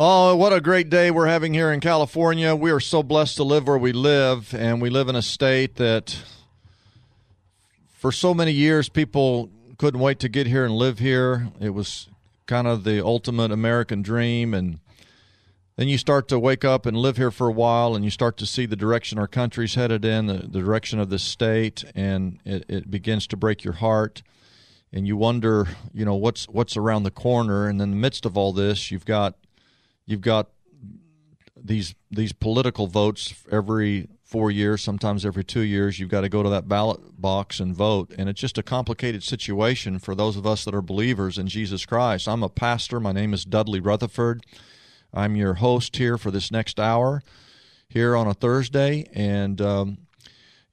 Oh, what a great day we're having here in California. We are so blessed to live where we live, and we live in a state that for so many years people couldn't wait to get here and live here. It was kind of the ultimate American dream, and then you start to wake up and live here for a while, and you start to see the direction our country's headed in, the, the direction of the state, and it, it begins to break your heart. And you wonder, you know, what's what's around the corner. And in the midst of all this, you've got you've got these these political votes every four years, sometimes every two years. You've got to go to that ballot box and vote, and it's just a complicated situation for those of us that are believers in Jesus Christ. I'm a pastor. My name is Dudley Rutherford. I'm your host here for this next hour here on a Thursday, and um,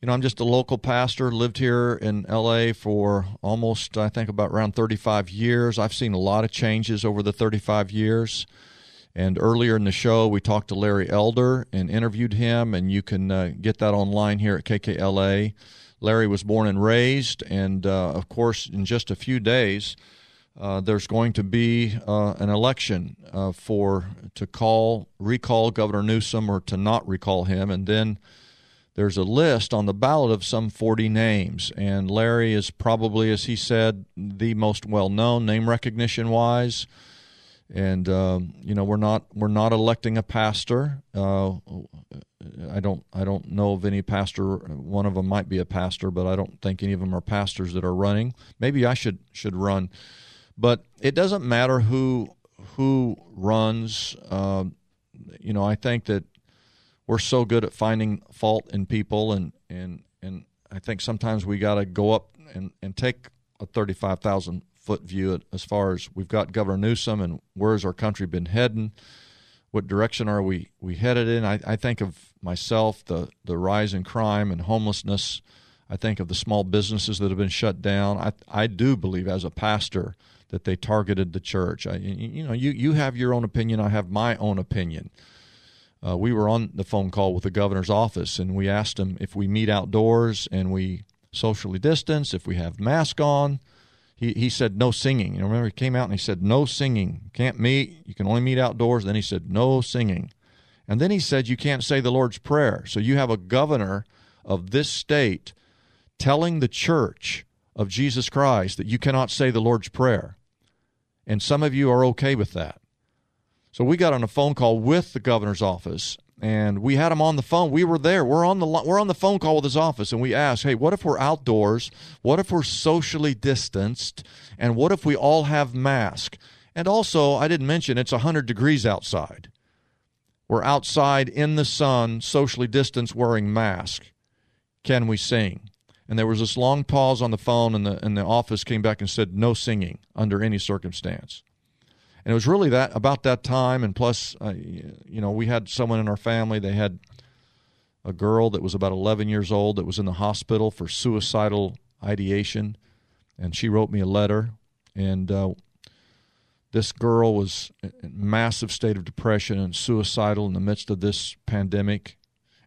you know I'm just a local pastor. Lived here in L.A. for almost I think about around 35 years. I've seen a lot of changes over the 35 years. And earlier in the show, we talked to Larry Elder and interviewed him, and you can uh, get that online here at KKLA. Larry was born and raised, and uh, of course, in just a few days, uh, there's going to be uh, an election uh, for to call recall Governor Newsom or to not recall him, and then there's a list on the ballot of some 40 names, and Larry is probably, as he said, the most well-known name recognition wise and um, you know we're not we're not electing a pastor. Uh, I don't I don't know of any pastor. One of them might be a pastor, but I don't think any of them are pastors that are running. Maybe I should should run, but it doesn't matter who who runs. Uh, you know, I think that we're so good at finding fault in people, and and and I think sometimes we got to go up and and take a thirty five thousand foot view as far as we've got Governor Newsom and where's our country been heading? What direction are we, we headed in? I, I think of myself, the, the rise in crime and homelessness. I think of the small businesses that have been shut down. I, I do believe as a pastor that they targeted the church. I, you know, you, you have your own opinion. I have my own opinion. Uh, we were on the phone call with the governor's office and we asked him if we meet outdoors and we socially distance, if we have mask on, he, he said no singing. You remember, he came out and he said no singing. Can't meet. You can only meet outdoors. Then he said no singing. And then he said you can't say the Lord's Prayer. So you have a governor of this state telling the church of Jesus Christ that you cannot say the Lord's Prayer. And some of you are okay with that. So we got on a phone call with the governor's office and we had him on the phone. We were there. We're on the we're on the phone call with his office, and we asked, "Hey, what if we're outdoors? What if we're socially distanced? And what if we all have masks?" And also, I didn't mention it's hundred degrees outside. We're outside in the sun, socially distanced, wearing masks. Can we sing? And there was this long pause on the phone, and the and the office came back and said, "No singing under any circumstance." And it was really that about that time. And plus uh, you know we had someone in our family. They had a girl that was about 11 years old that was in the hospital for suicidal ideation. And she wrote me a letter. And uh, this girl was in massive state of depression and suicidal in the midst of this pandemic.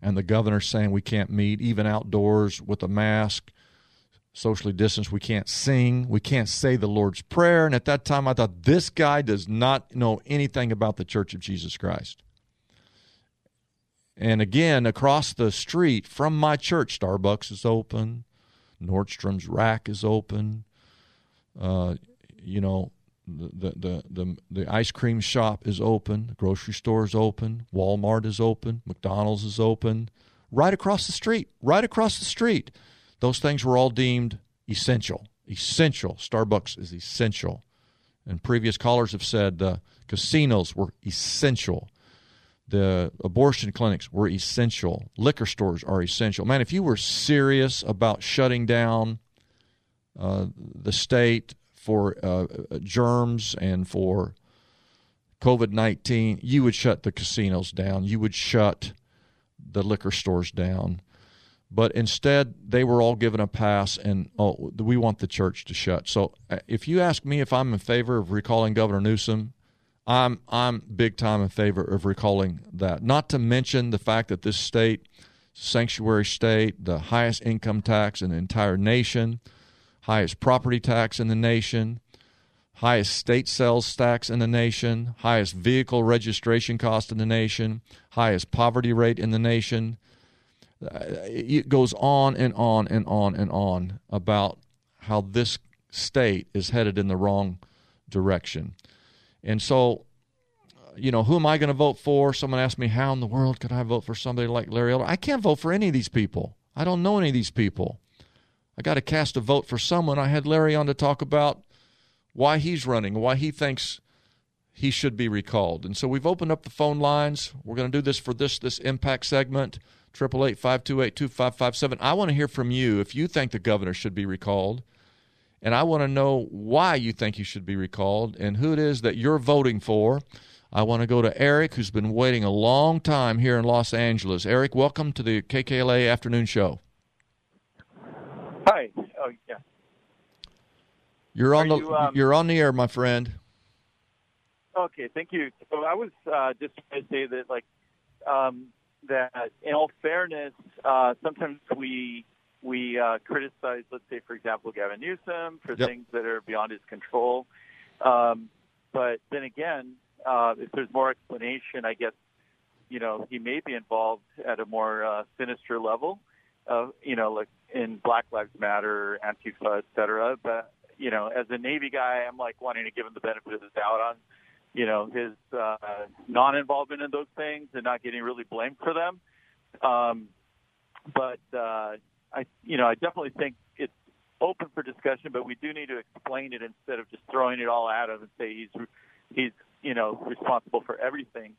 And the governor saying we can't meet even outdoors with a mask socially distanced. We can't sing. We can't say the Lord's Prayer. And at that time, I thought, this guy does not know anything about the Church of Jesus Christ. And again, across the street from my church, Starbucks is open, Nordstrom's rack is open. Uh, you know, the, the, the, the ice cream shop is open, the grocery store is open, Walmart is open, McDonald's is open. Right across the street, right across the street. Those things were all deemed essential. Essential. Starbucks is essential. And previous callers have said the casinos were essential. The abortion clinics were essential. Liquor stores are essential. Man, if you were serious about shutting down uh, the state for uh, germs and for COVID 19, you would shut the casinos down, you would shut the liquor stores down. But instead, they were all given a pass, and oh, we want the church to shut. So, uh, if you ask me if I'm in favor of recalling Governor Newsom, I'm I'm big time in favor of recalling that. Not to mention the fact that this state, sanctuary state, the highest income tax in the entire nation, highest property tax in the nation, highest state sales tax in the nation, highest vehicle registration cost in the nation, highest poverty rate in the nation. Uh, it goes on and on and on and on about how this state is headed in the wrong direction. And so, you know, who am I going to vote for? Someone asked me, how in the world could I vote for somebody like Larry Elder? I can't vote for any of these people. I don't know any of these people. I got to cast a vote for someone. I had Larry on to talk about why he's running, why he thinks he should be recalled. And so we've opened up the phone lines. We're going to do this for this this impact segment. Triple eight five two eight two five five seven. I want to hear from you if you think the governor should be recalled and I want to know why you think he should be recalled and who it is that you're voting for. I want to go to Eric, who's been waiting a long time here in Los Angeles. Eric, welcome to the KKLA Afternoon Show. Hi. Oh, yeah. You're on Are the you, um, you're on the air, my friend. Okay, thank you. So I was uh, just going to say that, like, um, that in all fairness, uh, sometimes we we uh, criticize, let's say, for example, Gavin Newsom for yep. things that are beyond his control. Um, but then again, uh, if there's more explanation, I guess, you know, he may be involved at a more uh, sinister level, uh, you know, like in Black Lives Matter, Antifa, et cetera. But, you know, as a Navy guy, I'm like wanting to give him the benefit of the doubt on, you know, his uh, non-involvement in those things and not getting really blamed for them. Um, but, uh, I, you know, I definitely think it's open for discussion, but we do need to explain it instead of just throwing it all at him and say he's, he's, you know, responsible for everything.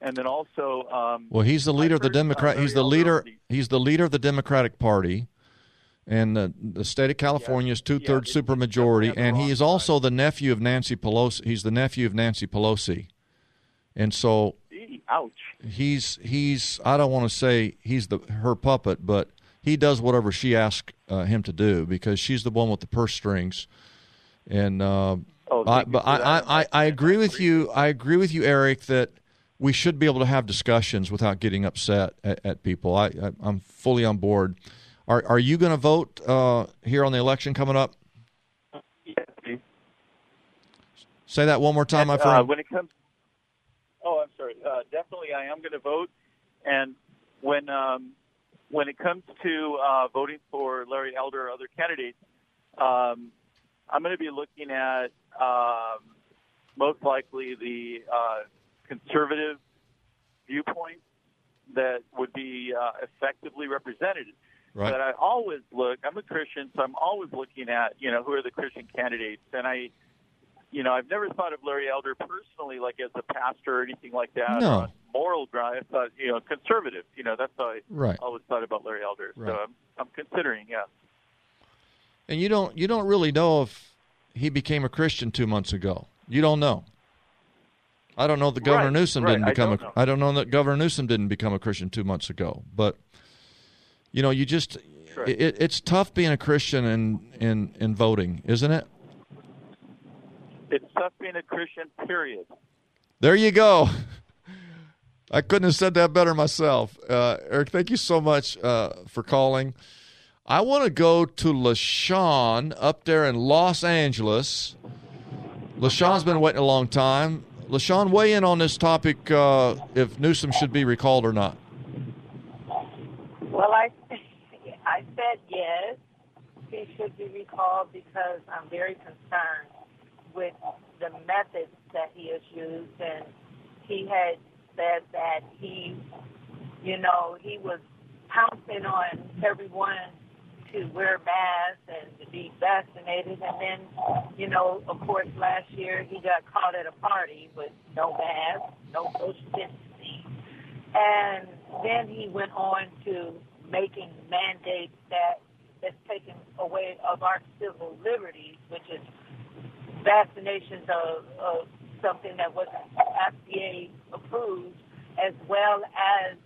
And then also, um, well, he's the leader of the Democrat. He's the leader. He's the leader of the Democratic Party, and the the state of California is two thirds yeah, supermajority. And he is also the nephew of Nancy Pelosi. He's the nephew of Nancy Pelosi, and so. Ouch. He's he's. I don't want to say he's the her puppet, but he does whatever she asks uh, him to do because she's the one with the purse strings. And uh, oh, I, but I, I, I agree with you. I agree with you, Eric, that we should be able to have discussions without getting upset at, at people. I, I, am fully on board. Are Are you going to vote uh, here on the election coming up? Yes. Say that one more time, and, my friend. Uh, when it comes, oh, I'm sorry. Uh, definitely, I am going to vote. And when um, when it comes to uh, voting for Larry Elder or other candidates, um, I'm going to be looking at um, most likely the uh, conservative viewpoint that would be uh, effectively represented. Right. But I always look. I'm a Christian, so I'm always looking at you know who are the Christian candidates, and I you know, I've never thought of Larry Elder personally, like as a pastor or anything like that. No. moral ground. I thought, you know, conservative. You know, that's how I right. always thought about Larry Elder. Right. So I'm, I'm considering, yeah. And you don't, you don't really know if he became a Christian two months ago. You don't know. I don't know that Governor right, Newsom right. didn't become I a. Know. I don't know that Governor Newsom didn't become a Christian two months ago. But you know, you just it, it's tough being a Christian and in, in, in voting, isn't it? It's tough being a Christian, period. There you go. I couldn't have said that better myself. Uh, Eric, thank you so much uh, for calling. I want to go to LaShawn up there in Los Angeles. LaShawn's been waiting a long time. LaShawn, weigh in on this topic uh, if Newsom should be recalled or not. Well, I, I said yes, he should be recalled because I'm very concerned with the methods that he has used, and he had said that he, you know, he was pouncing on everyone to wear masks and to be vaccinated, and then, you know, of course, last year he got caught at a party with no mask, no social distancing, and then he went on to making mandates that that's taken away of our civil liberties, which is vaccinations of, of something that wasn't FDA approved, as well as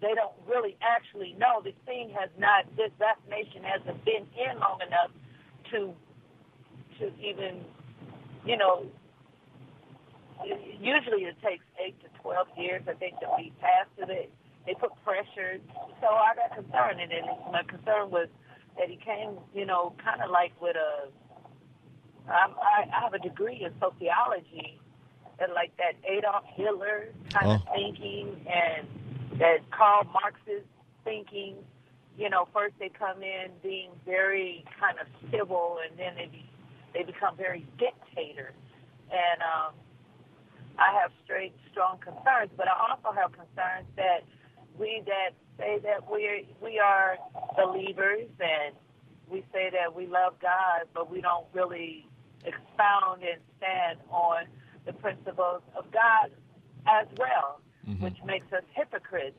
they don't really actually know. This thing has not, this vaccination hasn't been in long enough to to even, you know, usually it takes eight to twelve years, I think, to be passed to it. They put pressure, so I got concerned, and then my concern was that he came, you know, kind of like with a. I'm, I, I have a degree in sociology, and like that Adolf Hitler kind of Oh. thinking, and that Karl Marxist thinking. You know, first they come in being very kind of civil, and then they be, they become very dictator. And um, I have straight, strong concerns, but I also have concerns that we that say that we we are believers and we say that we love God, but we don't really expound and stand on the principles of God as well, mm-hmm. which makes us hypocrites.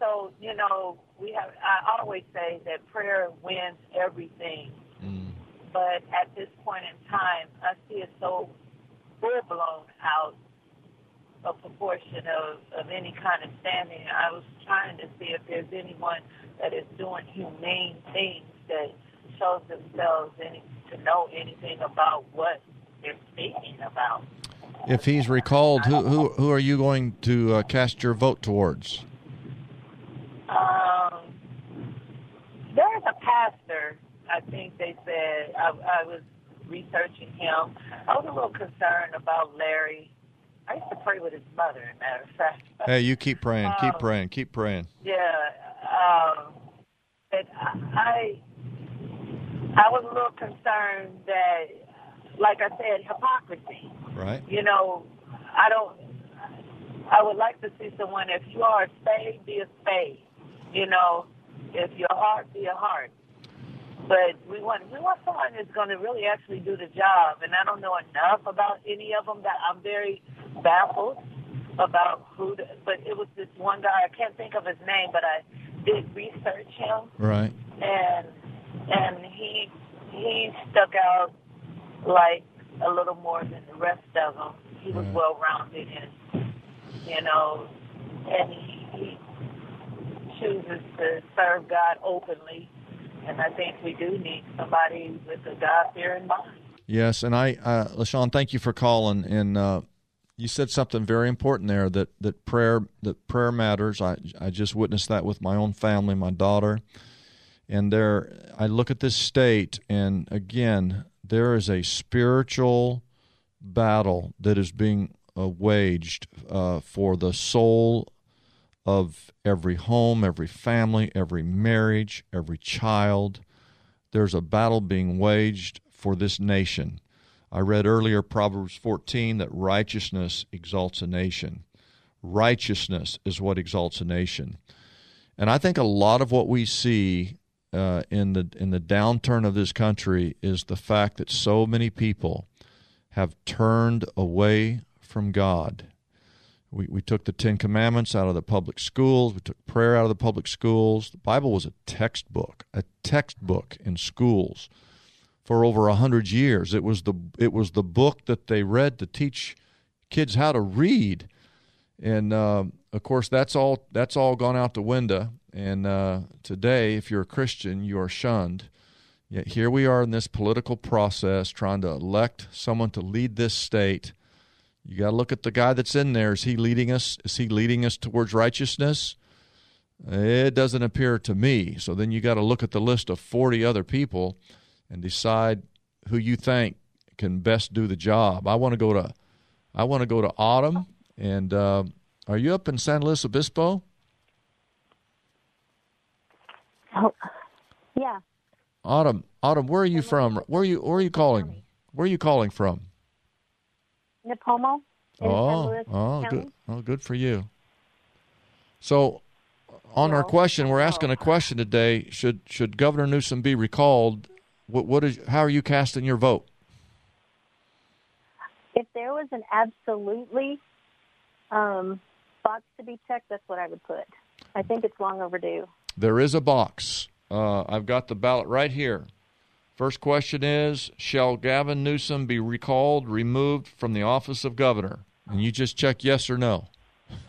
So you know, we have. I always say that prayer wins everything, mm. but at this point in time, I see it so full blown out a proportion of, of any kind of standing. I was trying to see if there's anyone that is doing humane things that shows themselves any to know anything about what they're speaking about. If he's recalled, who who who are you going to uh, cast your vote towards? Um, there's a pastor. I think they said I, I was researching him. I was a little concerned about Larry. I used to pray with his mother, as a matter of fact. Hey, you keep praying, keep Um, praying, keep praying. Yeah, um, but I, I was a little concerned that, like I said, hypocrisy. Right? You know, I don't. I would like to see someone. If you are a spade, be a spade. You know, if your heart, be a heart. But we want we want someone that's going to really actually do the job. And I don't know enough about any of them. That I'm very baffled about who. The, but it was this one guy. I can't think of his name, but I did research him Right. and and he he stuck out like a little more than the rest of them. He was Right. well rounded and you know, and he, he chooses to serve God openly. And I think we do need somebody with a God fearing mind. Yes, and I, uh, Lashawn, thank you for calling. And uh, you said something very important there that that prayer that prayer matters. I I just witnessed that with my own family, my daughter, and there. I look at this state, and again, there is a spiritual battle that is being uh, waged uh, for the soul of every home, every family, every marriage, every child. There's a battle being waged for this nation. I read earlier Proverbs 14 that righteousness exalts a nation. Righteousness is what exalts a nation. And I think a lot of what we see uh, in the in the downturn of this country is the fact that so many people have turned away from God. We, we took the Ten Commandments out of the public schools. We took prayer out of the public schools. The Bible was a textbook, a textbook in schools for over a hundred years. It was the it was the book that they read to teach kids how to read, and uh, of course that's all that's all gone out the window. And uh, today, if you're a Christian, you are shunned. Yet here we are in this political process, trying to elect someone to lead this state. You got to look at the guy that's in there. Is he leading us? Is he leading us towards righteousness? It doesn't appear to me. So then you got to look at the list of 40 other people and decide who you think can best do the job. I want to go to, I want to go to Autumn. And uh, are you up in San Luis Obispo? Oh, yeah. Autumn, Autumn, where are you from? Where are you? Where are you calling? Where are you calling from? Nipomo Oh, oh, County. good. Oh, good for you. So, on our question, we're asking a question today: Should should Governor Newsom be recalled? What what is? How are you casting your vote? If there was an absolutely um, box to be checked, that's what I would put. I think it's long overdue. There is a box. Uh, I've got the ballot right here First question is Shall Gavin Newsom be recalled, removed from the office of governor? And you just check yes or no.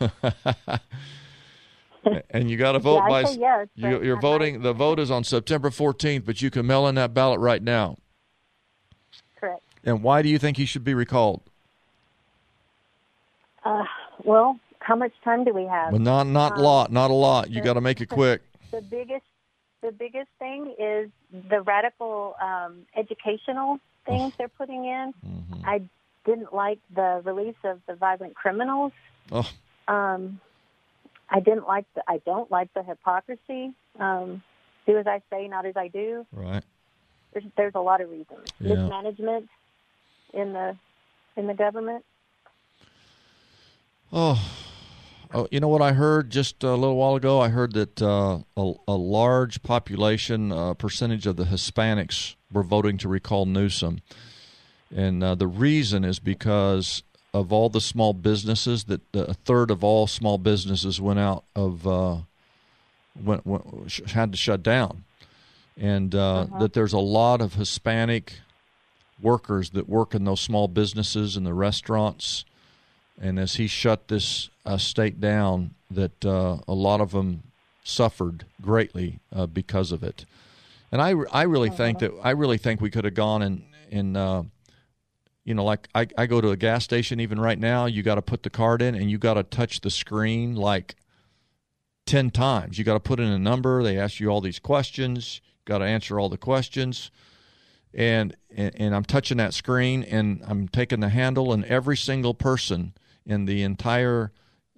and you got to vote Yeah, I by. say yes, you, you're I voting. The vote is on September 14th, but you can mail in that ballot right now. Correct. And why do you think he should be recalled? Uh, well, how much time do we have? Well, not not a lot, not a lot. You got to make it quick. the biggest the biggest thing is the radical um, educational things they're putting in. Mm-hmm. I didn't like the release of the violent criminals. Oh, Um, I didn't like the I don't like the hypocrisy. Um, do as I say, not as I do. right. There's there's a lot of reasons. Yeah. Mismanagement in the in the government. Oh, oh, you know what I heard just a little while ago? I heard that uh, a, a large population uh, percentage of the Hispanics were voting to recall Newsom, and uh, the reason is because of all the small businesses that a third of all small businesses went out of uh, went, went had to shut down, and uh, that there's a lot of Hispanic workers that work in those small businesses and the restaurants and as he shut this uh, state down, that uh, a lot of them suffered greatly uh, because of it. And I, I really think that I really think we could have gone and and uh, you know like I, I go to a gas station even right now. You got to put the card in and you got to touch the screen like ten times. You got to put in a number. They ask you all these questions. Got to answer all the questions and, and and I'm touching that screen and I'm taking the handle and every single person in the entire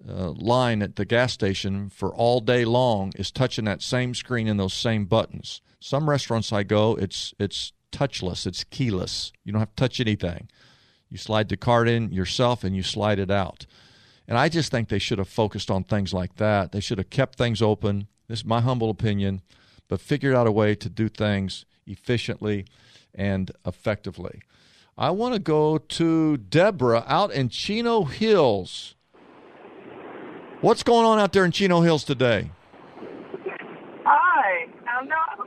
uh, line at the gas station for all day long is touching that same screen and those same buttons. Some restaurants I go, it's it's touchless, it's keyless. You don't have to touch anything. You slide the card in yourself and you slide it out. And I just think they should have focused on things like that. They should have kept things open. This is my humble opinion, but figured out a way to do things efficiently and effectively. I want to go to Deborah out in Chino Hills. What's going on out there in Chino Hills today? Hi, I'm not.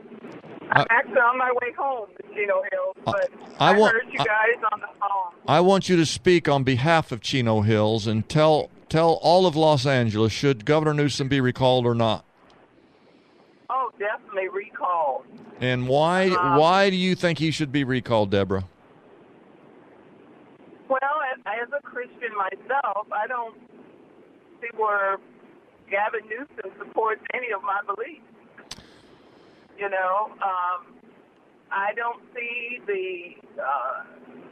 I'm Uh, actually on my way home to Chino Hills, but I I, want- heard you I- guys on the phone. I want you to speak on behalf of Chino Hills and tell tell all of Los Angeles should Governor Newsom be recalled or not, Oh, definitely recalled. and why Um, why do you think he should be recalled, Deborah? As a Christian myself, I don't see where Gavin Newsom supports any of my beliefs. You know, um, I don't see the uh,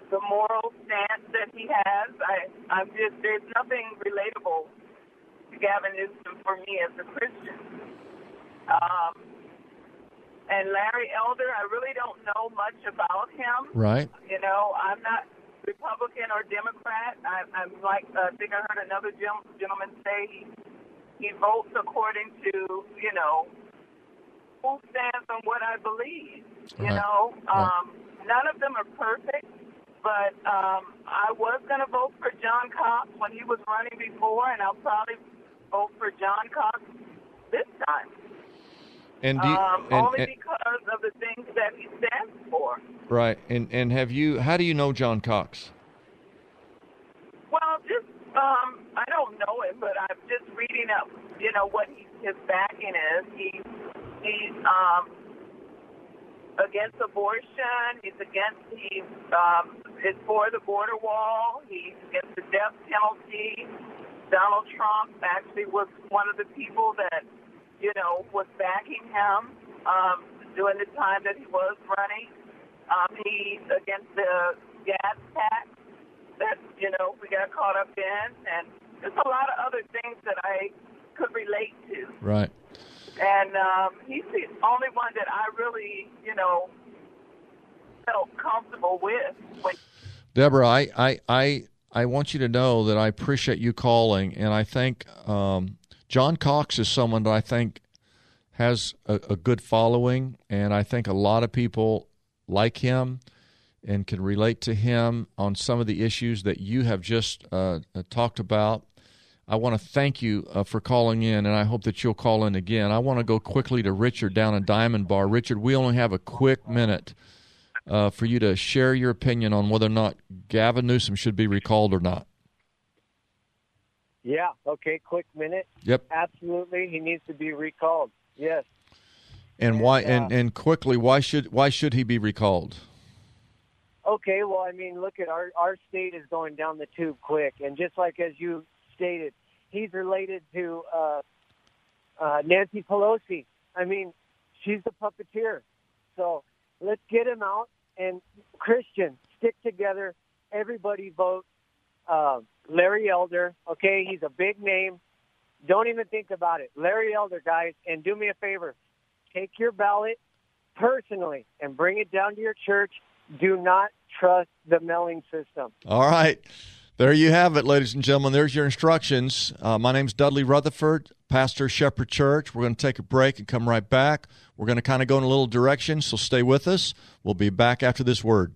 the moral stance that he has. I, I'm just there's nothing relatable to Gavin Newsom for me as a Christian. Um, and Larry Elder, I really don't know much about him. Right. You know, I'm not Republican or Democrat. I, I'm like, uh, I think I heard another gen- gentleman say he, he votes according to, you know, who stands on what I believe. You Right. know, um, none of them are perfect, but um, I was going to vote for John Cox when he was running before, and I'll probably vote for John Cox this time. And do you, Um, and, only and- because of the things that he stands for. right. And and have you? How do you know John Cox? Well, just um, I don't know him, but I'm just reading up. You know what he, his backing is. He he's um, against abortion. He's against he's um, is for the border wall. He's against the death penalty. Donald Trump actually was one of the people that you know was backing him um, during the time that he was running. Um, he's against the gas tax that you know we got caught up in, and there's a lot of other things that I could relate to. Right. And um, he's the only one that I really, you know, felt comfortable with. When, Deborah, I, I, I, I want you to know that I appreciate you calling, and I think um, John Cox is someone that I think has a, a good following, and I think a lot of people like him and can relate to him on some of the issues that you have just uh, uh, talked about. I want to thank you uh, for calling in, and I hope that you'll call in again. I want to go quickly to Richard down in Diamond Bar. Richard, we only have a quick minute. uh, for you to share your opinion on whether or not Gavin Newsom should be recalled or not. Yeah. Okay. Quick minute. Yep. Absolutely, he needs to be recalled. Yes. And, And, why? uh, and and quickly, why should why should he be recalled? Okay. Well, I mean, look at our our state is going down the tube quick, and just like as you stated, he's related to uh, uh, Nancy Pelosi. I mean, she's the puppeteer. So let's get him out. And Christian, stick together. Everybody vote uh, Larry Elder. Okay, he's a big name. Don't even think about it. Larry Elder, guys. And do me a favor take your ballot personally and bring it down to your church. Do not trust the mailing system. All right. There you have it, ladies and gentlemen. There's your instructions. Uh, my name's Dudley Rutherford, pastor Shepherd Church. We're going to take a break and come right back. We're going to kind of go in a little direction, so stay with us. We'll be back after this word.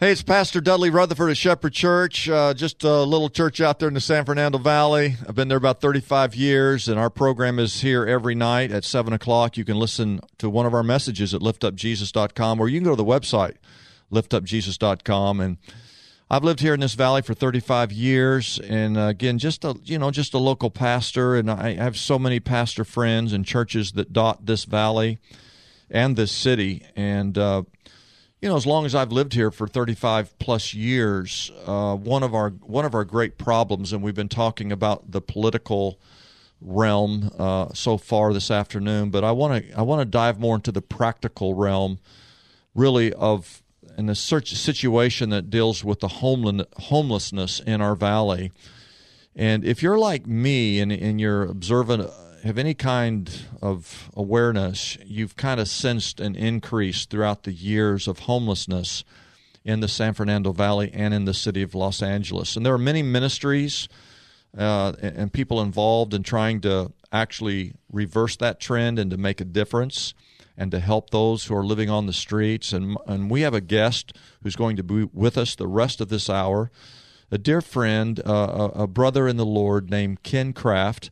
Hey, it's Pastor Dudley Rutherford at Shepherd Church, uh, just a little church out there in the San Fernando Valley. I've been there about 35 years, and our program is here every night at 7 o'clock. You can listen to one of our messages at liftupjesus.com, or you can go to the website, liftupjesus.com. And I've lived here in this valley for 35 years, and uh, again, just a you know just a local pastor, and I have so many pastor friends and churches that dot this valley and this city, and uh, you know, as long as I've lived here for 35 plus years, uh, one of our one of our great problems, and we've been talking about the political realm uh, so far this afternoon, but I want to I want to dive more into the practical realm, really of in the search situation that deals with the homeland, homelessness in our valley. And if you're like me and, and you're observant have any kind of awareness, you've kind of sensed an increase throughout the years of homelessness in the San Fernando Valley and in the city of Los Angeles. And there are many ministries uh, and people involved in trying to actually reverse that trend and to make a difference and to help those who are living on the streets. And, and we have a guest who's going to be with us the rest of this hour, a dear friend, uh, a, a brother in the Lord named Ken Kraft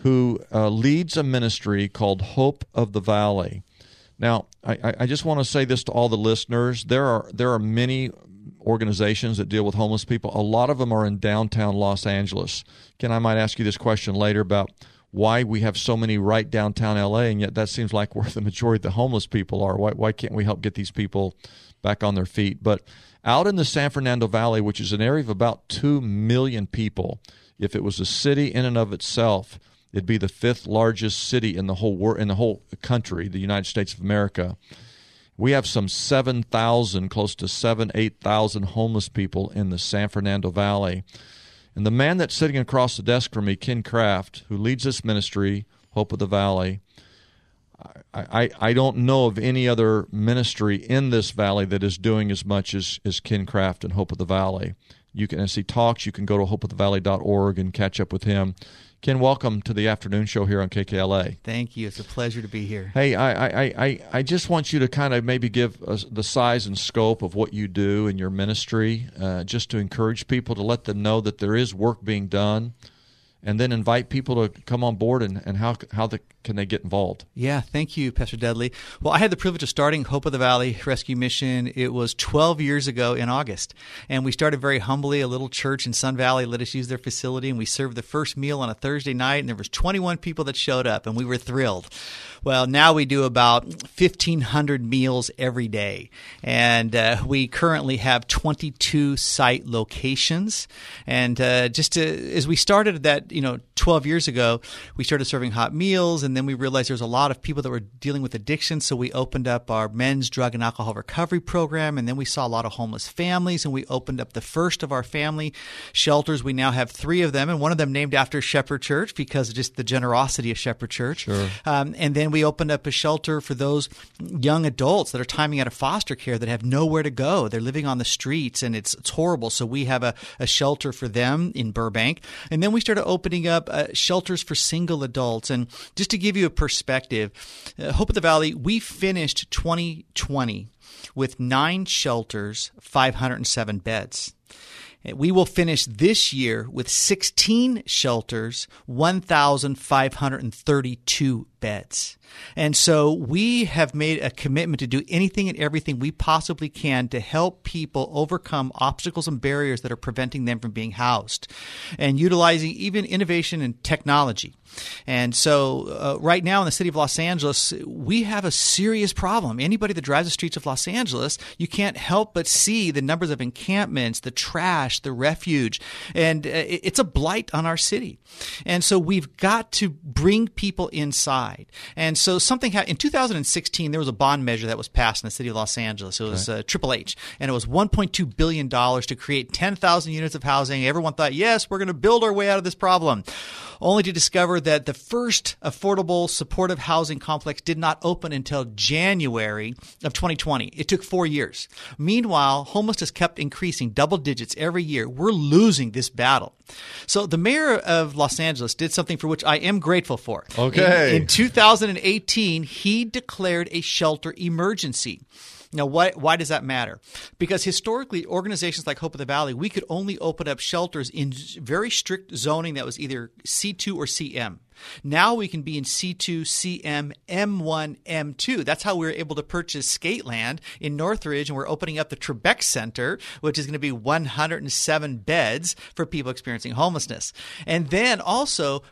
who uh, leads a ministry called Hope of the Valley. Now, I, I just want to say this to all the listeners: there are there are many organizations that deal with homeless people. A lot of them are in downtown Los Angeles. Ken, I might ask you this question later about why we have so many right downtown LA, and yet that seems like where the majority of the homeless people are. Why why can't we help get these people back on their feet? But out in the San Fernando Valley, which is an area of about two million people, if it was a city in and of itself It'd be the fifth largest city in the whole wor- in the whole country, the United States of America. We have some 7,000, close to 7, 8,000 homeless people in the San Fernando Valley. And the man that's sitting across the desk from me, Ken Kraft, who leads this ministry, Hope of the Valley, I, I, I don't know of any other ministry in this valley that is doing as much as, as Ken Kraft and Hope of the Valley. You can, as he talks, you can go to hopeofthevalley.org and catch up with him. Ken, welcome to the afternoon show here on KKLA. Thank you. It's a pleasure to be here. Hey, I, I, I, I just want you to kind of maybe give us the size and scope of what you do in your ministry, uh, just to encourage people to let them know that there is work being done, and then invite people to come on board and, and how, how the, can they get involved? Yeah, thank you, Pastor Dudley. Well, I had the privilege of starting Hope of the Valley Rescue Mission. It was 12 years ago in August. And we started very humbly. A little church in Sun Valley let us use their facility, and we served the first meal on a Thursday night, and there was 21 people that showed up, and we were thrilled. Well, now we do about 1,500 meals every day. And uh, we currently have 22 site locations. And uh, just to, as we started that, you know, 12 years ago, we started serving hot meals, and then we realized there was a lot of people that were dealing with addiction. So we opened up our men's drug and alcohol recovery program, and then we saw a lot of homeless families, and we opened up the first of our family shelters. We now have three of them, and one of them named after Shepherd Church because of just the generosity of Shepherd Church. Sure. Um, and then we opened up a shelter for those young adults that are timing out of foster care that have nowhere to go. They're living on the streets, and it's, it's horrible. So we have a, a shelter for them in Burbank, and then we started opening up uh, shelters for single adults. And just to give you a perspective, uh, Hope of the Valley, we finished 2020 with nine shelters, 507 beds. We will finish this year with 16 shelters, 1,532 beds. And so we have made a commitment to do anything and everything we possibly can to help people overcome obstacles and barriers that are preventing them from being housed and utilizing even innovation and technology. And so, uh, right now in the city of Los Angeles, we have a serious problem. Anybody that drives the streets of Los Angeles, you can't help but see the numbers of encampments, the trash, the refuge, and uh, it's a blight on our city. And so, we've got to bring people inside. And so, something ha- in 2016, there was a bond measure that was passed in the city of Los Angeles. It was uh, Triple H, and it was 1.2 billion dollars to create 10,000 units of housing. Everyone thought, yes, we're going to build our way out of this problem only to discover that the first affordable supportive housing complex did not open until January of 2020. It took four years. Meanwhile, homelessness kept increasing double digits every year. We're losing this battle. So the mayor of Los Angeles did something for which I am grateful for. Okay. In, in 2018, he declared a shelter emergency. Now, why, why does that matter? Because historically, organizations like Hope of the Valley, we could only open up shelters in very strict zoning that was either C2 or CM. Now we can be in C2, CM, M1, M2. That's how we were able to purchase Skateland in Northridge, and we're opening up the Trebek Center, which is going to be 107 beds for people experiencing homelessness. And then also,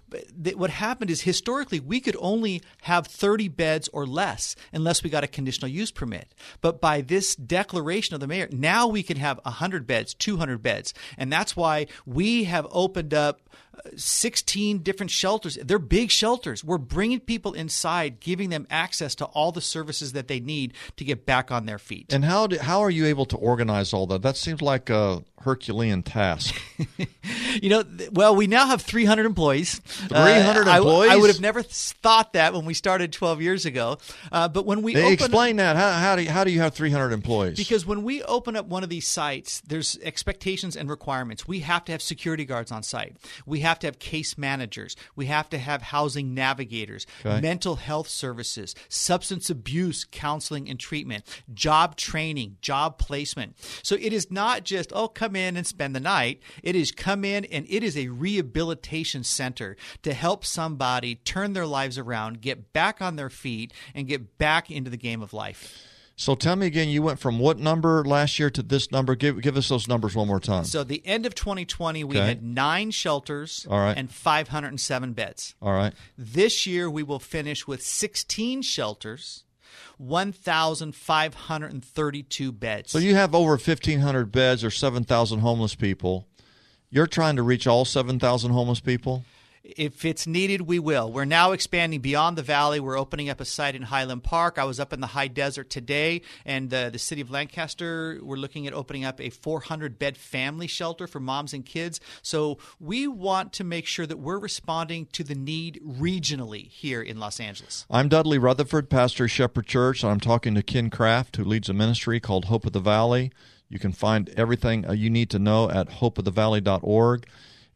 what happened is historically we could only have 30 beds or less unless we got a conditional use permit. But by this declaration of the mayor, now we can have 100 beds, 200 beds. And that's why we have opened up 16 different shelters. They're big shelters. We're bringing people inside, giving them access to all the services that they need to get back on their feet. And how do, how are you able to organize all that? That seems like a Herculean task. you know, well, we now have 300 employees. 300 uh, employees? I, I, would have never thought that when we started 12 years ago. Uh, but when we hey, explain that, how, how, do you, how do you have 300 employees? Because when we open up one of these sites, there's expectations and requirements. We have to have security guards on site. We have to have case managers. We have to have housing navigators, okay. mental health services, substance abuse counseling and treatment, job training, job placement. So it is not just oh come in and spend the night. It is come in and it is a rehabilitation center to help somebody turn their lives around, get back on their feet, and get back into the game of life. So tell me again, you went from what number last year to this number? Give give us those numbers one more time. So the end of 2020, we okay. had nine shelters All right. and 507 beds. All right. This year we will finish with 16 shelters. 1,532 beds. So you have over 1,500 beds or 7,000 homeless people. You're trying to reach all 7,000 homeless people? If it's needed, we will. We're now expanding beyond the valley. We're opening up a site in Highland Park. I was up in the high desert today, and uh, the city of Lancaster, we're looking at opening up a 400 bed family shelter for moms and kids. So we want to make sure that we're responding to the need regionally here in Los Angeles. I'm Dudley Rutherford, pastor of Shepherd Church, and I'm talking to Ken Kraft, who leads a ministry called Hope of the Valley. You can find everything uh, you need to know at hopeofthevalley.org.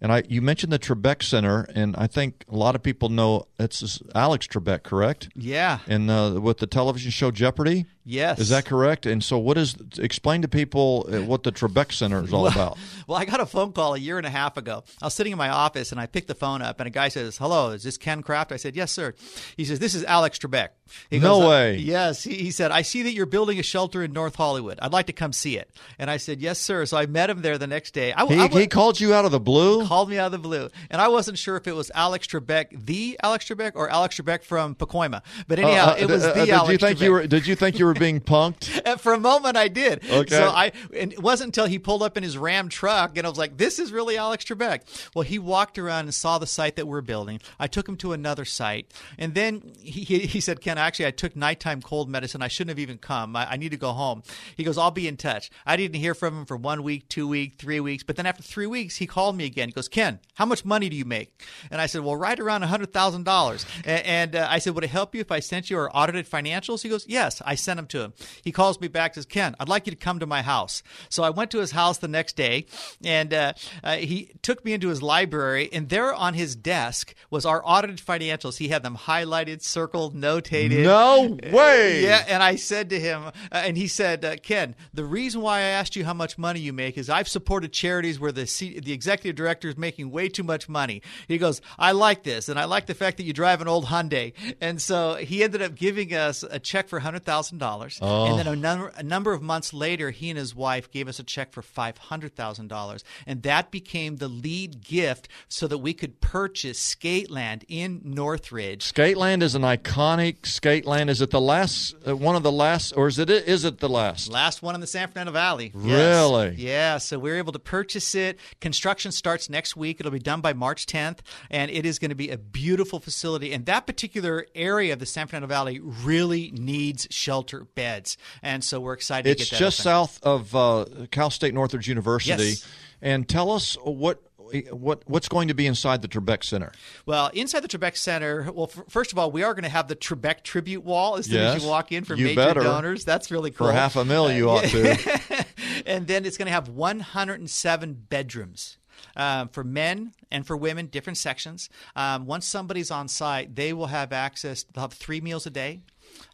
And I, you mentioned the Trebek Center, and I think a lot of people know it's Alex Trebek, correct? Yeah. And uh, with the television show Jeopardy. Yes. Is that correct? And so, what is explain to people uh, what the Trebek Center is all well, about? Well, I got a phone call a year and a half ago. I was sitting in my office and I picked the phone up, and a guy says, "Hello, is this Ken Kraft?" I said, "Yes, sir." He says, "This is Alex Trebek." He no goes, way. Yes. He, he, said, "I see that you're building a shelter in North Hollywood. I'd like to come see it." And I said, "Yes, sir." So I met him there the next day. I, he, I, he called you out of the blue. Called me out of the blue, and I wasn't sure if it was Alex Trebek, the Alex Trebek, or Alex Trebek from Pacoima. But anyhow, uh, uh, it was uh, the did Alex you think Trebek. you were? Did you think you were being punked? For a moment, I did. Okay. So I, and it wasn't until he pulled up in his Ram truck, and I was like, "This is really Alex Trebek." Well, he walked around and saw the site that we're building. I took him to another site, and then he he, he said, "Ken, actually, I took nighttime cold medicine. I shouldn't have even come. I, I need to go home." He goes, "I'll be in touch." I didn't hear from him for one week, two weeks, three weeks, but then after three weeks, he called me again. He goes, Ken, how much money do you make? And I said, well, right around $100,000. And, and uh, I said, would it help you if I sent you our audited financials? He goes, yes. I sent them to him. He calls me back, says, Ken, I'd like you to come to my house. So I went to his house the next day, and uh, uh, he took me into his library, and there on his desk was our audited financials. He had them highlighted, circled, notated. No way. Yeah, and I said to him, uh, and he said, uh, Ken, the reason why I asked you how much money you make is I've supported charities where the C- the executive director is making way too much money. He goes, I like this, and I like the fact that you drive an old Hyundai. And so he ended up giving us a check for hundred thousand dollars, Oh. and then a number a number of months later, he and his wife gave us a check for five hundred thousand dollars, and that became the lead gift so that we could purchase Skateland in Northridge. Skateland is an iconic Skateland. Is it the last, uh, one of the last, or is it is it the last? Last one in the San Fernando Valley. Yes. Really? Yeah. So we're able to purchase it. Construction starts next week. It'll be done by March 10th, and it is going to be a beautiful facility. And that particular area of the San Fernando Valley really needs shelter beds, and so we're excited It's to get that. just open. south of uh, Cal State Northridge University. Yes. And tell us what what what's going to be inside the Trebek Center. Well, inside the Trebek Center, well, f- first of all, we are going to have the Trebek tribute wall as soon as you walk in for major better. donors. That's really cool. For half a mil, you ought to. and then it's going to have 107 bedrooms. Um, for men and for women, different sections. Um, once somebody's on site, they will have access. They'll have three meals a day,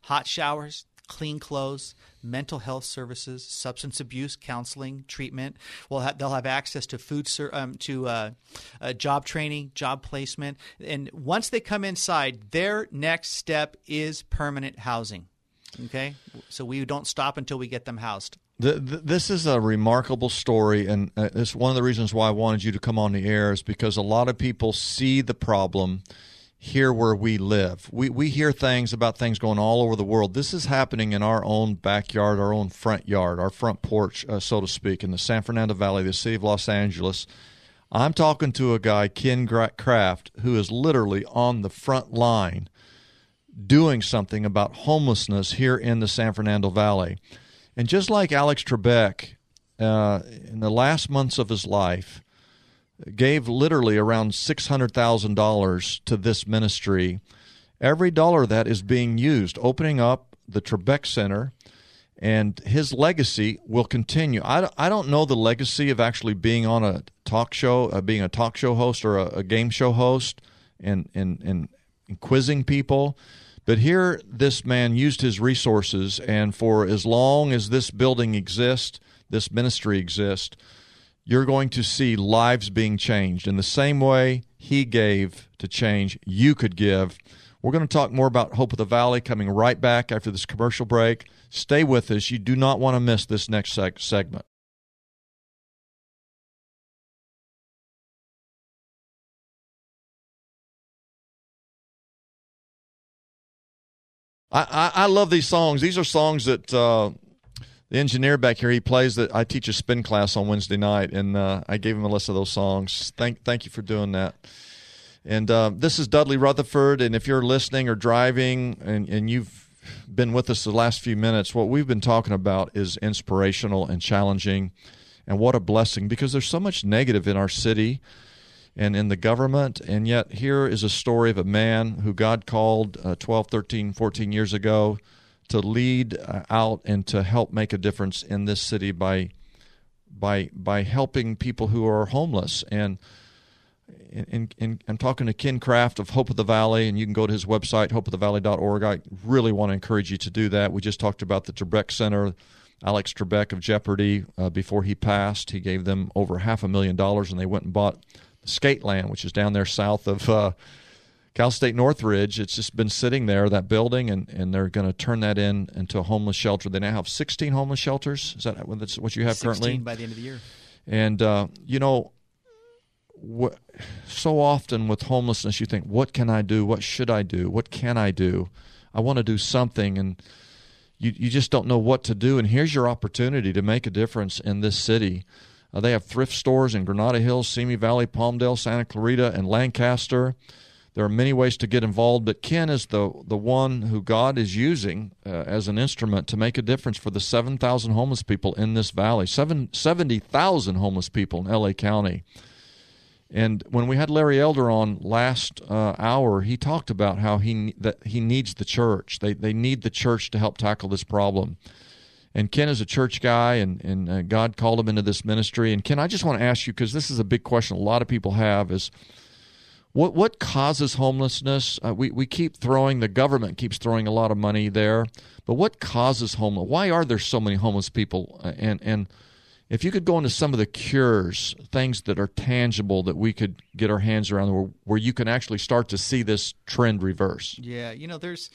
hot showers, clean clothes, mental health services, substance abuse counseling, treatment. We'll ha- they'll have access to food, ser- um, to uh, uh, job training, job placement, and once they come inside, their next step is permanent housing. Okay, so we don't stop until we get them housed. The, th this is a remarkable story, and uh, it's one of the reasons why I wanted you to come on the air is because a lot of people see the problem here where we live. We we hear things about things going all over the world. This is happening in our own backyard, our own front yard, our front porch, uh, so to speak, in the San Fernando Valley, the city of Los Angeles. I'm talking to a guy, Ken Kraft, who is literally on the front line doing something about homelessness here in the San Fernando Valley. And just like Alex Trebek, uh, in the last months of his life, gave literally around $600,000 to this ministry, every dollar that is being used, opening up the Trebek Center, and his legacy will continue. I, I don't know the legacy of actually being on a talk show, uh, being a talk show host or a, a game show host and, and, and, and quizzing people. But here, this man used his resources, and for as long as this building exists, this ministry exists, you're going to see lives being changed in the same way he gave to change, you could give. We're going to talk more about Hope of the Valley coming right back after this commercial break. Stay with us. You do not want to miss this next seg- segment. I, I, love these songs. These are songs that uh, the engineer back here he plays. That I teach a spin class on Wednesday night, and uh, I gave him a list of those songs. Thank thank you for doing that. And uh, this is Dudley Rutherford. And if you're listening or driving, and and you've been with us the last few minutes, what we've been talking about is inspirational and challenging, and what a blessing because there's so much negative in our city and in the government. And yet, here is a story of a man who God called uh, 12, 13, 14 years ago to lead uh, out and to help make a difference in this city by by by helping people who are homeless and and, and I'm talking to Ken Kraft of Hope of the Valley, and you can go to his website, hopeofthevalley.org. I really want to encourage you to do that. We just talked about the Trebek Center. Alex Trebek of Jeopardy, uh, before he passed, he gave them over half a million dollars, and they went and bought the Skate Land, which is down there south of uh, Cal State Northridge. It's just been sitting there, that building, and, and they're going to turn that in into a homeless shelter. They now have 16 homeless shelters. Is that what what you have 16 currently? by the end of the year. And uh, you know, what, so often with homelessness, you think, "What can I do? What should I do? What can I do? I want to do something," and you you just don't know what to do. And here's your opportunity to make a difference in this city. Uh, they have thrift stores in Granada Hills, Simi Valley, Palmdale, Santa Clarita, and Lancaster. There are many ways to get involved, but Ken is the the one who God is using uh, as an instrument to make a difference for the 7,000 homeless people in this valley. Seven, 70,000 homeless people in LA County. And when we had Larry Elder on last uh, hour, he talked about how he that he needs the church. They they need the church to help tackle this problem. And Ken is a church guy, and and uh, God called him into this ministry. And Ken, I just want to ask you because this is a big question a lot of people have is. What what causes homelessness? Uh, we we keep throwing the government keeps throwing a lot of money there, but what causes homeless? Why are there so many homeless people? Uh, and and if you could go into some of the cures, things that are tangible that we could get our hands around, where, where you can actually start to see this trend reverse. Yeah, you know, there's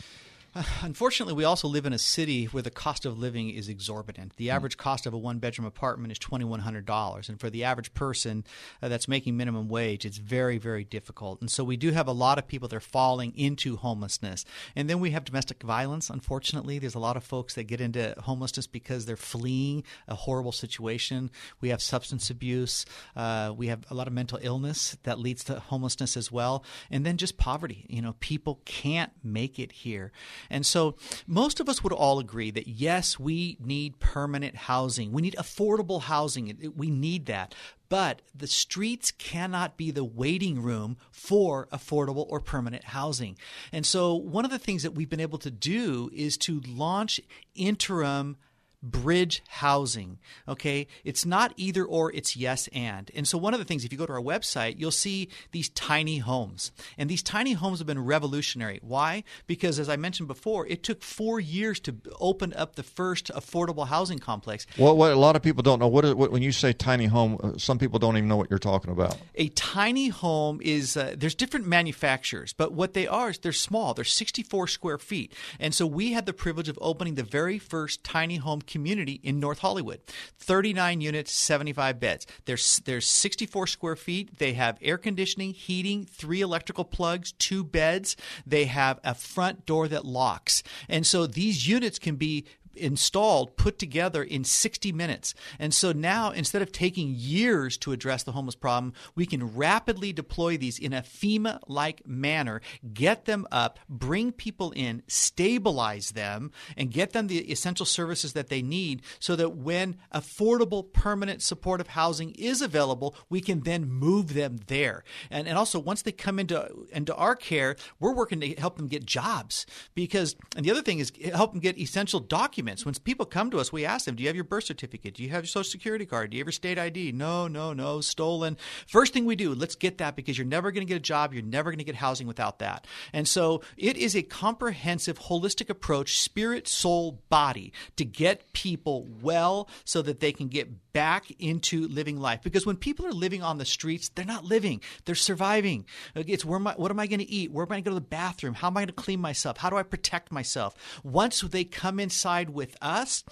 Unfortunately, we also live in a city where the cost of living is exorbitant. The hmm. average cost of a one bedroom apartment is $2,100. And for the average person uh, that's making minimum wage, it's very, very difficult. And so we do have a lot of people that are falling into homelessness. And then we have domestic violence, unfortunately. There's a lot of folks that get into homelessness because they're fleeing a horrible situation. We have substance abuse. Uh, we have a lot of mental illness that leads to homelessness as well. And then just poverty. You know, people can't make it here. And so most of us would all agree that yes, we need permanent housing. We need affordable housing. We need that. But the streets cannot be the waiting room for affordable or permanent housing. And so one of the things that we've been able to do is to launch interim bridge housing. Okay. It's not either or, it's yes and. And so, one of the things, if you go to our website, you'll see these tiny homes. And these tiny homes have been revolutionary. Why? Because, as I mentioned before, it took four years to open up the first affordable housing complex. Well, what a lot of people don't know, what, is, what when you say tiny home, uh, some people don't even know what you're talking about. A tiny home is, uh, there's different manufacturers, but what they are is they're small. They're 64 square feet. And so, we had the privilege of opening the very first tiny home community in North Hollywood. 39 units, 75 beds. There's there's 64 square feet. They have air conditioning, heating, three electrical plugs, two beds. They have a front door that locks. And so these units can be installed, put together in 60 minutes. And so now, instead of taking years to address the homeless problem, we can rapidly deploy these in a FEMA like manner, get them up, bring people in, stabilize them, and get them the essential services that they need so that when affordable, permanent supportive housing is available, we can then move them there. And, and also, once they come into, into our care, we're working to help them get jobs because, and the other thing is help them get essential documents documents. When people come to us, we ask them, Do you have your birth certificate? Do you have your social security card? Do you have your state ID? No, no, no, stolen. First thing we do, let's get that because you're never going to get a job. You're never going to get housing without that. And so it is a comprehensive, holistic approach, spirit, soul, body, to get people well so that they can get back into living life. Because when people are living on the streets, they're not living, they're surviving. It's where am I, what am I going to eat? Where am I going to go to the bathroom? How am I going to clean myself? How do I protect myself? Once they come inside with us,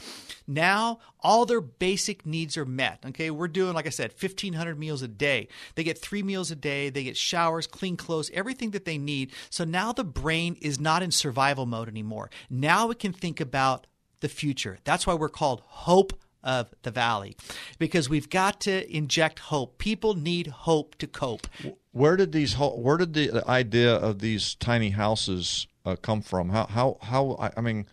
now all their basic needs are met. Okay, we're doing, like I said, 1,500 meals a day. They get three meals a day, they get showers, clean clothes, everything that they need. So now the brain is not in survival mode anymore. Now it can think about the future. That's why we're called hope of the valley because we've got to inject hope. People need hope to cope. Where did these where did the idea of these tiny houses uh, come from? How how how I mean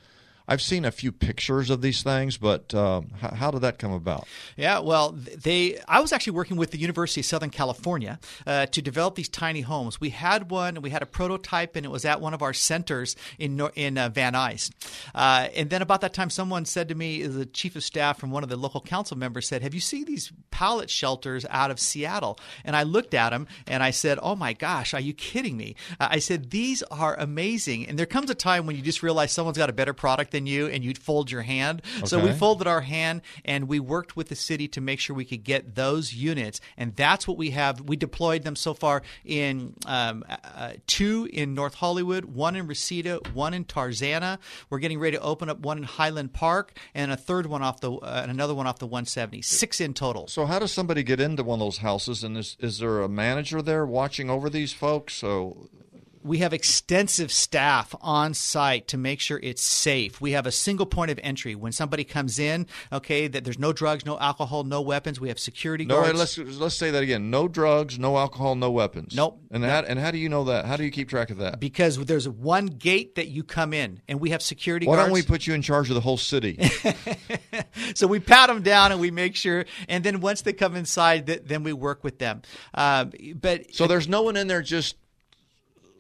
I've seen a few pictures of these things, but um, how, how, did that come about? Yeah, well, they. I was actually working with the University of Southern California uh, to develop these tiny homes. We had one, we had a prototype, and it was at one of our centers in in uh, Van Nuys. Uh, and then about that time, someone said to me, the chief of staff from one of the local council members said, "Have you seen these pallet shelters out of Seattle?" And I looked at them and I said, "Oh my gosh, are you kidding me?" I said, "These are amazing." And there comes a time when you just realize someone's got a better product you and you'd fold your hand. Okay. So we folded our hand and we worked with the city to make sure we could get those units. And that's what we have. We deployed them so far in um, uh, two in North Hollywood, one in Reseda, one in Tarzana. We're getting ready to open up one in Highland Park and a third one off the, uh, and another one off the 170. Six in total. So how does somebody get into one of those houses? And is, is there a manager there watching over these folks? So We have extensive staff on site to make sure it's safe. We have a single point of entry when somebody comes in. Okay, that there's no drugs, no alcohol, no weapons. We have security No, guards. let's let's say that again. No drugs, no alcohol, no weapons. Nope. And how and how do you know that? How do you keep track of that? because there's one gate that you come in, and we have security Why guards. don't we put you in charge of the whole city? so we pat them down and we make sure, and then once they come inside, then we work with them. Um, but so there's no one in there just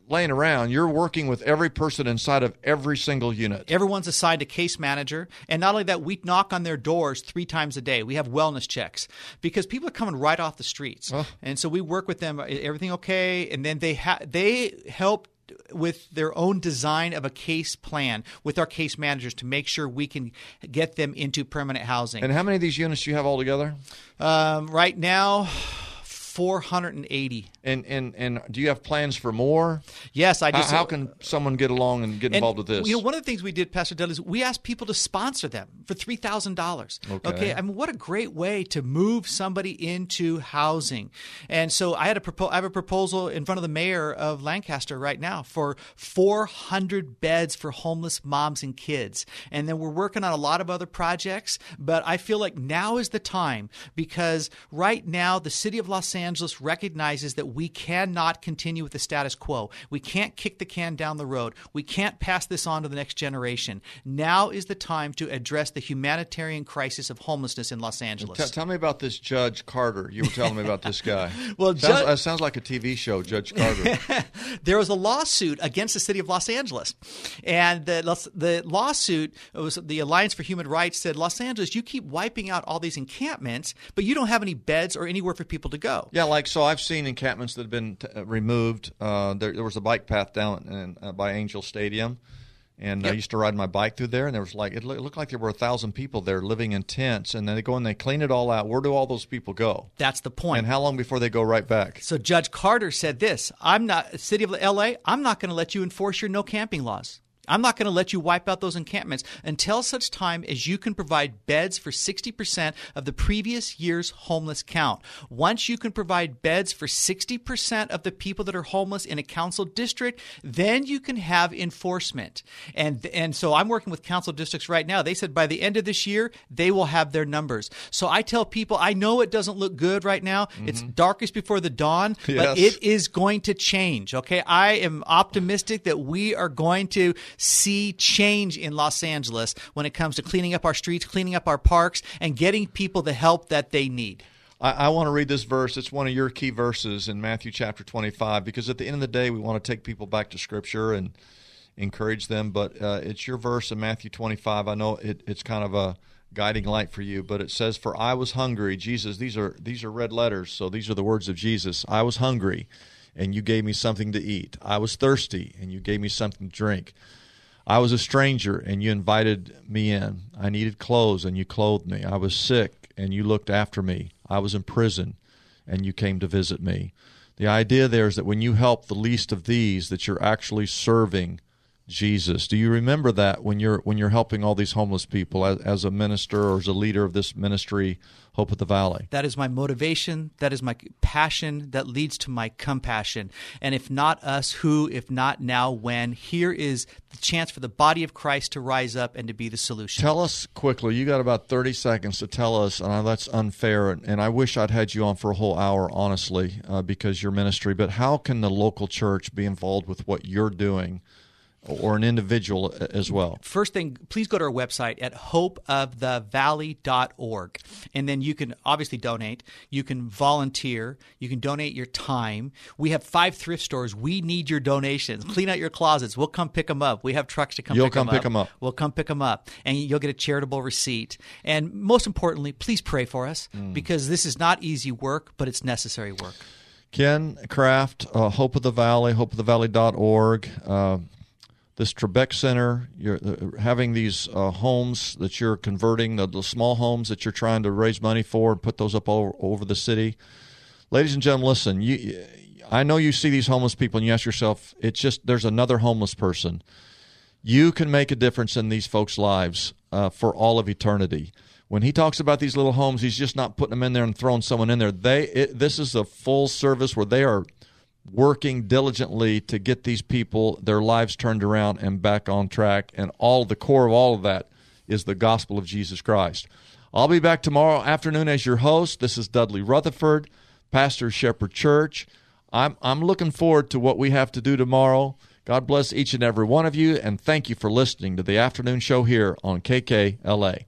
laying around. You're working with every person inside of every single unit. Everyone's assigned a case manager. And not only that, we knock on their doors three times a day. We have wellness checks because people are coming right off the streets. And so we work with them. Everything okay? And then they, ha- they help with their own design of a case plan with our case managers to make sure we can get them into permanent housing. And how many of these units do you have altogether? Um, right now, 480. And and and do you have plans for more? Yes, I How, just. how can someone get along and get And, involved with this? You know, one of the things we did, Pastor Dudley, is we asked people to sponsor them for three thousand dollars. Okay. I mean, what a great way to move somebody into housing. And so I had a propo- I have a proposal in front of the mayor of Lancaster right now for four hundred beds for homeless moms and kids. And then we're working on a lot of other projects, but I feel like now is the time because right now the city of Los Angeles recognizes that we cannot continue with the status quo. We can't kick the can down the road. We can't pass this on to the next generation. Now is the time to address the humanitarian crisis of homelessness in Los Angeles. T- tell me about this Judge Carter. You were telling me about this guy. Well, sounds, Judge- uh, sounds like a TV show, Judge Carter. there was a lawsuit against the city of Los Angeles, and the the lawsuit was the Alliance for Human Rights said Los Angeles, you keep wiping out all these encampments, but you don't have any beds or anywhere for people to go. yeah, like so. I've seen encampments that have been t- uh, removed. Uh, there, there was a bike path down in, uh, by Angel Stadium, and I used to ride my bike through there. And there was like it looked like there were a thousand people there living in tents. And then they go and they clean it all out. Where do all those people go? That's the point. And how long before they go right back? So Judge Carter said this: "I'm not city of LA. I'm not going to let you enforce your no camping laws." I'm not going to let you wipe out those encampments until such time as you can provide beds for 60% of the previous year's homeless count. Once you can provide beds for 60% of the people that are homeless in a council district, then you can have enforcement. And and so I'm working with council districts right now. They said by the end of this year, they will have their numbers. So I tell people, I know it doesn't look good right now. Mm-hmm. It's darkest before the dawn, but it is going to change. Okay, I am optimistic that we are going to see change in Los Angeles when it comes to cleaning up our streets, cleaning up our parks, and getting people the help that they need. I, I want to read this verse. It's one of your key verses in Matthew chapter 25 because at the end of the day, we want to take people back to Scripture and encourage them. But uh, it's your verse in Matthew 25. I know it, it's kind of a guiding light for you, but it says, "For I was hungry." Jesus, these are these are red letters, so these are the words of Jesus. I was hungry, and you gave me something to eat. I was thirsty, and you gave me something to drink. I was a stranger, and you invited me in. I needed clothes, and you clothed me. I was sick, and you looked after me. I was in prison, and you came to visit me. The idea there is that when you help the least of these, that you're actually serving Jesus. Do you remember that when you're when you're helping all these homeless people as, as a minister or as a leader of this ministry, Hope of the Valley? That is my motivation. That is my passion that leads to my compassion. And if not us, who? If not now, when? Here is the chance for the body of Christ to rise up and to be the solution. Tell us quickly. You got about thirty seconds to tell us, and I- that's unfair. And, and I wish I'd had you on for a whole hour, honestly, uh, because your ministry. But how can the local church be involved with what you're doing, or an individual as well? First thing, please go to our website at hopeofthevalley.org. And then you can obviously donate. You can volunteer. You can donate your time. We have five thrift stores. We need your donations. Clean out your closets. We'll come pick them up. We have trucks to come You'll pick come them pick 'em up. We'll come pick them up. And you'll get a charitable receipt. And most importantly, please pray for us Mm. because this is not easy work, but it's necessary work. Ken Kraft, uh, Hope of the Valley, hopeofthevalley.org. Uh, this Trebek Center, you're uh, having these uh, homes that you're converting, the, the small homes that you're trying to raise money for and put those up over, over the city. Ladies and gentlemen, listen, you, I know you see these homeless people and you ask yourself, it's just there's another homeless person. You can make a difference in these folks' lives uh, for all of eternity. When he talks about these little homes, he's just not putting them in there and throwing someone in there. They it, this is a full service where they are working diligently to get these people their lives turned around and back on track. And all the core of all of that is the gospel of Jesus Christ. I'll be back tomorrow afternoon as your host. This is Dudley Rutherford, pastor Shepherd Church. I'm I'm looking forward to what we have to do tomorrow. God bless each and every one of you, and thank you for listening to the afternoon show here on KKLA.